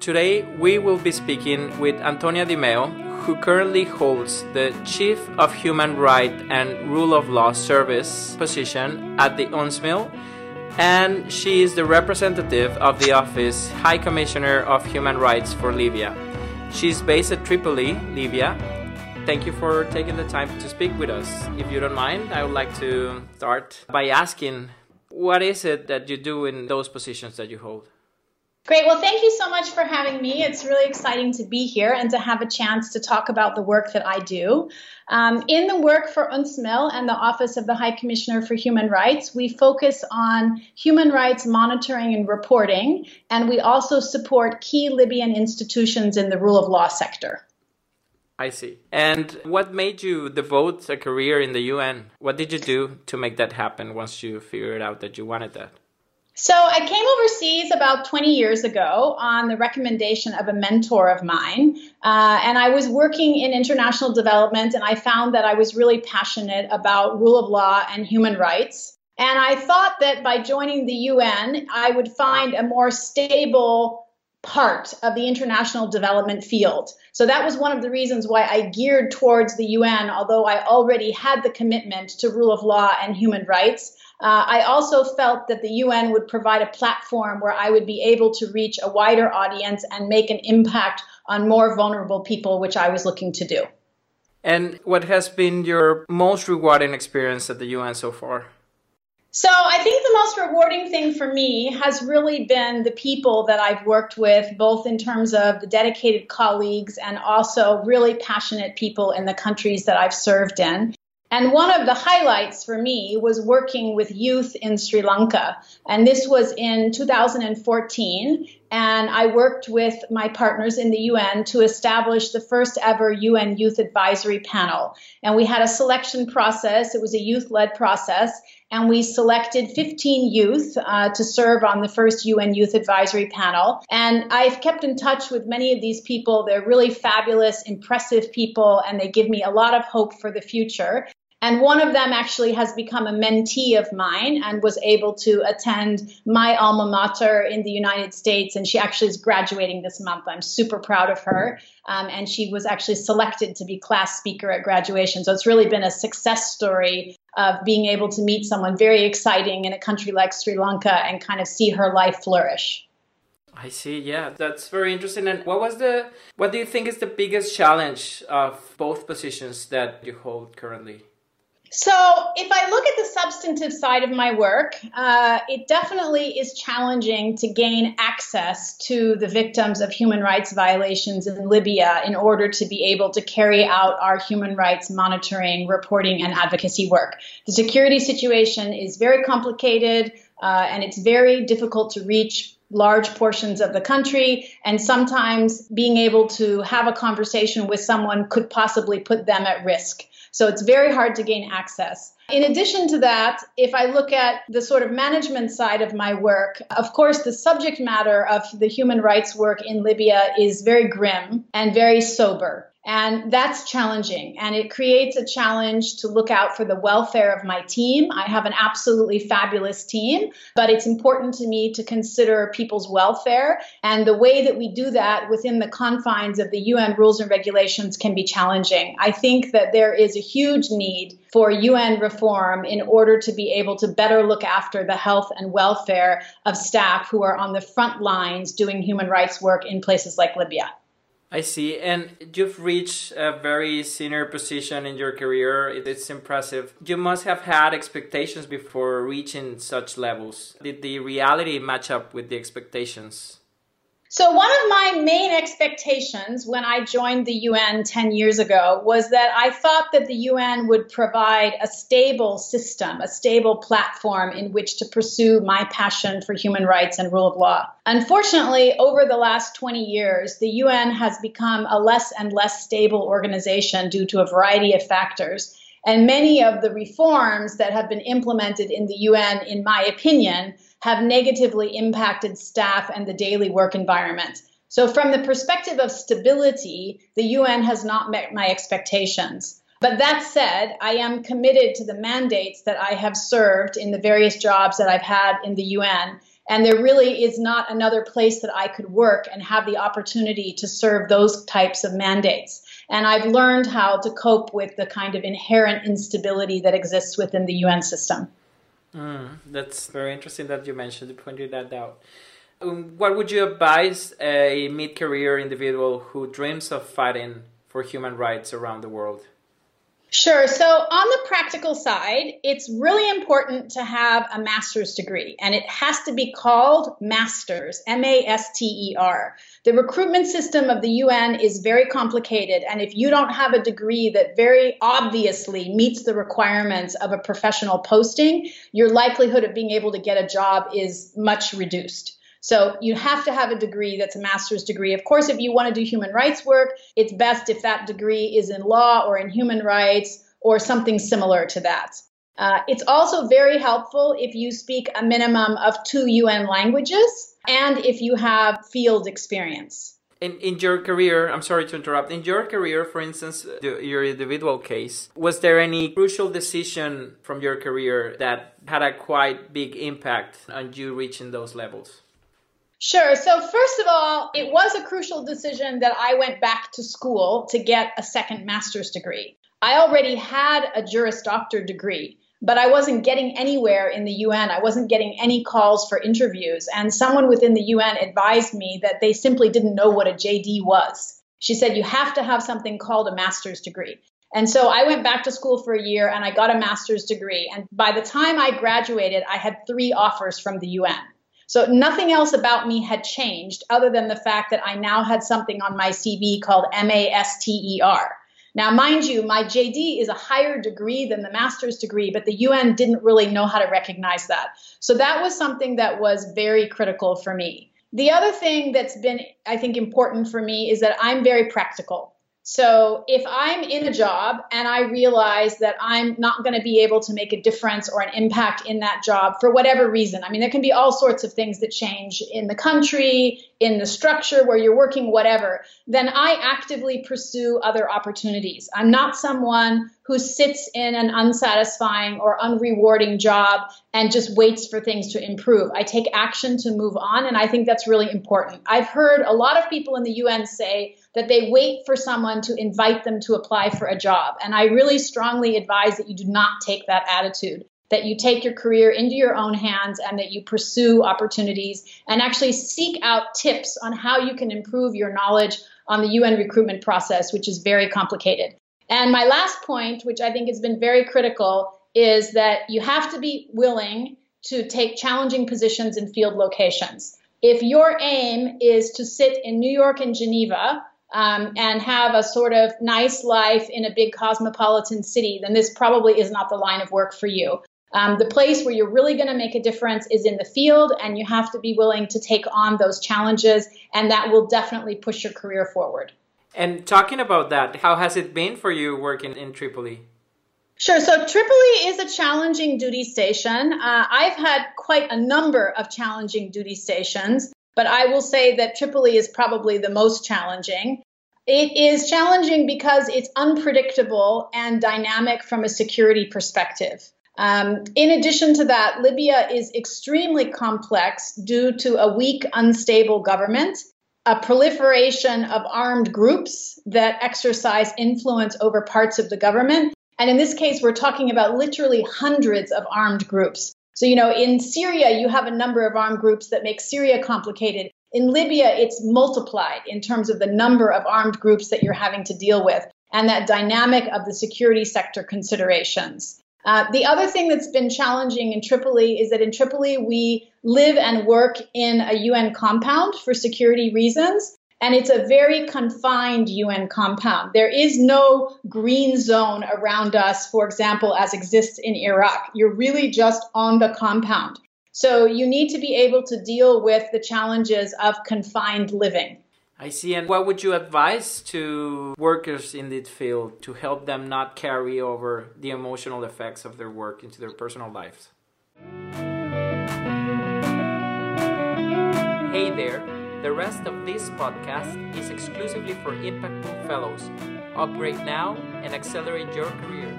Today we will be speaking with Antonia de Meo, who currently holds the Chief of Human Rights and Rule of Law Service position at the UNSMIL, and she is the representative of the Office High Commissioner of Human Rights for Libya. She's based at Tripoli, Libya. Thank you for taking the time to speak with us. If you don't mind, I would like to start by asking what is it that you do in those positions that you hold? Great. Well, thank you so much for having me. It's really exciting to be here and to have a chance to talk about the work that I do. Um, in the work for UNSMIL and the Office of the High Commissioner for Human Rights, we focus on human rights monitoring and reporting, and we also support key Libyan institutions in the rule of law sector. I see. And what made you devote a career in the UN? What did you do to make that happen once you figured out that you wanted that? So I came overseas about 20 years ago on the recommendation of a mentor of mine. Uh, and I was working in international development, and I found that I was really passionate about rule of law and human rights. And I thought that by joining the UN, I would find a more stable part of the international development field. So that was one of the reasons why I geared towards the UN, although I already had the commitment to rule of law and human rights. Uh, I also felt that the UN would provide a platform where I would be able to reach a wider audience and make an impact on more vulnerable people, which I was looking to do. And what has been your most rewarding experience at the UN so far? So I think the most rewarding thing for me has really been the people that I've worked with, both in terms of the dedicated colleagues and also really passionate people in the countries that I've served in. And one of the highlights for me was working with youth in Sri Lanka. And this was in 2014. And I worked with my partners in the UN to establish the first ever UN Youth Advisory Panel. And we had a selection process, it was a youth led process. And we selected 15 youth uh, to serve on the first UN Youth Advisory Panel. And I've kept in touch with many of these people. They're really fabulous, impressive people, and they give me a lot of hope for the future. And one of them actually has become a mentee of mine and was able to attend my alma mater in the United States. And she actually is graduating this month. I'm super proud of her. Um, and she was actually selected to be class speaker at graduation. So it's really been a success story of being able to meet someone very exciting in a country like Sri Lanka and kind of see her life flourish. I see. Yeah, that's very interesting. And what was the what do you think is the biggest challenge of both positions that you hold currently? So, if I look at the substantive side of my work, uh, it definitely is challenging to gain access to the victims of human rights violations in Libya in order to be able to carry out our human rights monitoring, reporting, and advocacy work. The security situation is very complicated uh, and it's very difficult to reach large portions of the country, and sometimes being able to have a conversation with someone could possibly put them at risk. So it's very hard to gain access. In addition to that, if I look at the sort of management side of my work, of course, the subject matter of the human rights work in Libya is very grim and very sober. And that's challenging. And it creates a challenge to look out for the welfare of my team. I have an absolutely fabulous team, but it's important to me to consider people's welfare. And the way that we do that within the confines of the UN rules and regulations can be challenging. I think that there is a huge need for UN reform in order to be able to better look after the health and welfare of staff who are on the front lines doing human rights work in places like Libya. I see. And you've reached a very senior position in your career. It's impressive. You must have had expectations before reaching such levels. Did the reality match up with the expectations? So, one of my main expectations when I joined the UN 10 years ago was that I thought that the UN would provide a stable system, a stable platform in which to pursue my passion for human rights and rule of law. Unfortunately, over the last 20 years, the UN has become a less and less stable organization due to a variety of factors. And many of the reforms that have been implemented in the UN, in my opinion, have negatively impacted staff and the daily work environment. So, from the perspective of stability, the UN has not met my expectations. But that said, I am committed to the mandates that I have served in the various jobs that I've had in the UN. And there really is not another place that I could work and have the opportunity to serve those types of mandates. And I've learned how to cope with the kind of inherent instability that exists within the UN system. Mm, that's very interesting that you mentioned, you pointed that out. Um, what would you advise a mid career individual who dreams of fighting for human rights around the world? Sure. So, on the practical side, it's really important to have a master's degree, and it has to be called master's, M A S T E R. The recruitment system of the UN is very complicated, and if you don't have a degree that very obviously meets the requirements of a professional posting, your likelihood of being able to get a job is much reduced. So you have to have a degree that's a master's degree. Of course, if you want to do human rights work, it's best if that degree is in law or in human rights or something similar to that. Uh, it's also very helpful if you speak a minimum of two UN languages and if you have field experience. In, in your career, I'm sorry to interrupt. In your career, for instance, your individual case, was there any crucial decision from your career that had a quite big impact on you reaching those levels? Sure. So, first of all, it was a crucial decision that I went back to school to get a second master's degree. I already had a Juris Doctor degree, but I wasn't getting anywhere in the UN. I wasn't getting any calls for interviews. And someone within the UN advised me that they simply didn't know what a JD was. She said, You have to have something called a master's degree. And so I went back to school for a year and I got a master's degree. And by the time I graduated, I had three offers from the UN. So nothing else about me had changed other than the fact that I now had something on my CV called MASTER. Now, mind you, my JD is a higher degree than the master's degree, but the UN didn't really know how to recognize that. So that was something that was very critical for me. The other thing that's been, I think, important for me is that I'm very practical. So if I'm in a job and I realize that I'm not going to be able to make a difference or an impact in that job for whatever reason, I mean, there can be all sorts of things that change in the country, in the structure where you're working, whatever, then I actively pursue other opportunities. I'm not someone who sits in an unsatisfying or unrewarding job and just waits for things to improve. I take action to move on, and I think that's really important. I've heard a lot of people in the UN say that they wait for someone to invite them to apply for a job. And I really strongly advise that you do not take that attitude that you take your career into your own hands and that you pursue opportunities and actually seek out tips on how you can improve your knowledge on the UN recruitment process, which is very complicated. And my last point, which I think has been very critical, is that you have to be willing to take challenging positions in field locations. If your aim is to sit in New York and Geneva um, and have a sort of nice life in a big cosmopolitan city, then this probably is not the line of work for you. Um, the place where you're really going to make a difference is in the field, and you have to be willing to take on those challenges, and that will definitely push your career forward. And talking about that, how has it been for you working in Tripoli? Sure. So Tripoli is a challenging duty station. Uh, I've had quite a number of challenging duty stations, but I will say that Tripoli is probably the most challenging. It is challenging because it's unpredictable and dynamic from a security perspective. Um, in addition to that, Libya is extremely complex due to a weak, unstable government a proliferation of armed groups that exercise influence over parts of the government. And in this case, we're talking about literally hundreds of armed groups. So, you know, in Syria, you have a number of armed groups that make Syria complicated. In Libya, it's multiplied in terms of the number of armed groups that you're having to deal with and that dynamic of the security sector considerations. Uh, the other thing that's been challenging in Tripoli is that in Tripoli, we live and work in a UN compound for security reasons. And it's a very confined UN compound. There is no green zone around us, for example, as exists in Iraq. You're really just on the compound. So you need to be able to deal with the challenges of confined living. I see. And what would you advise to workers in this field to help them not carry over the emotional effects of their work into their personal lives? Hey there. The rest of this podcast is exclusively for Impact Fellows. Upgrade now and accelerate your career.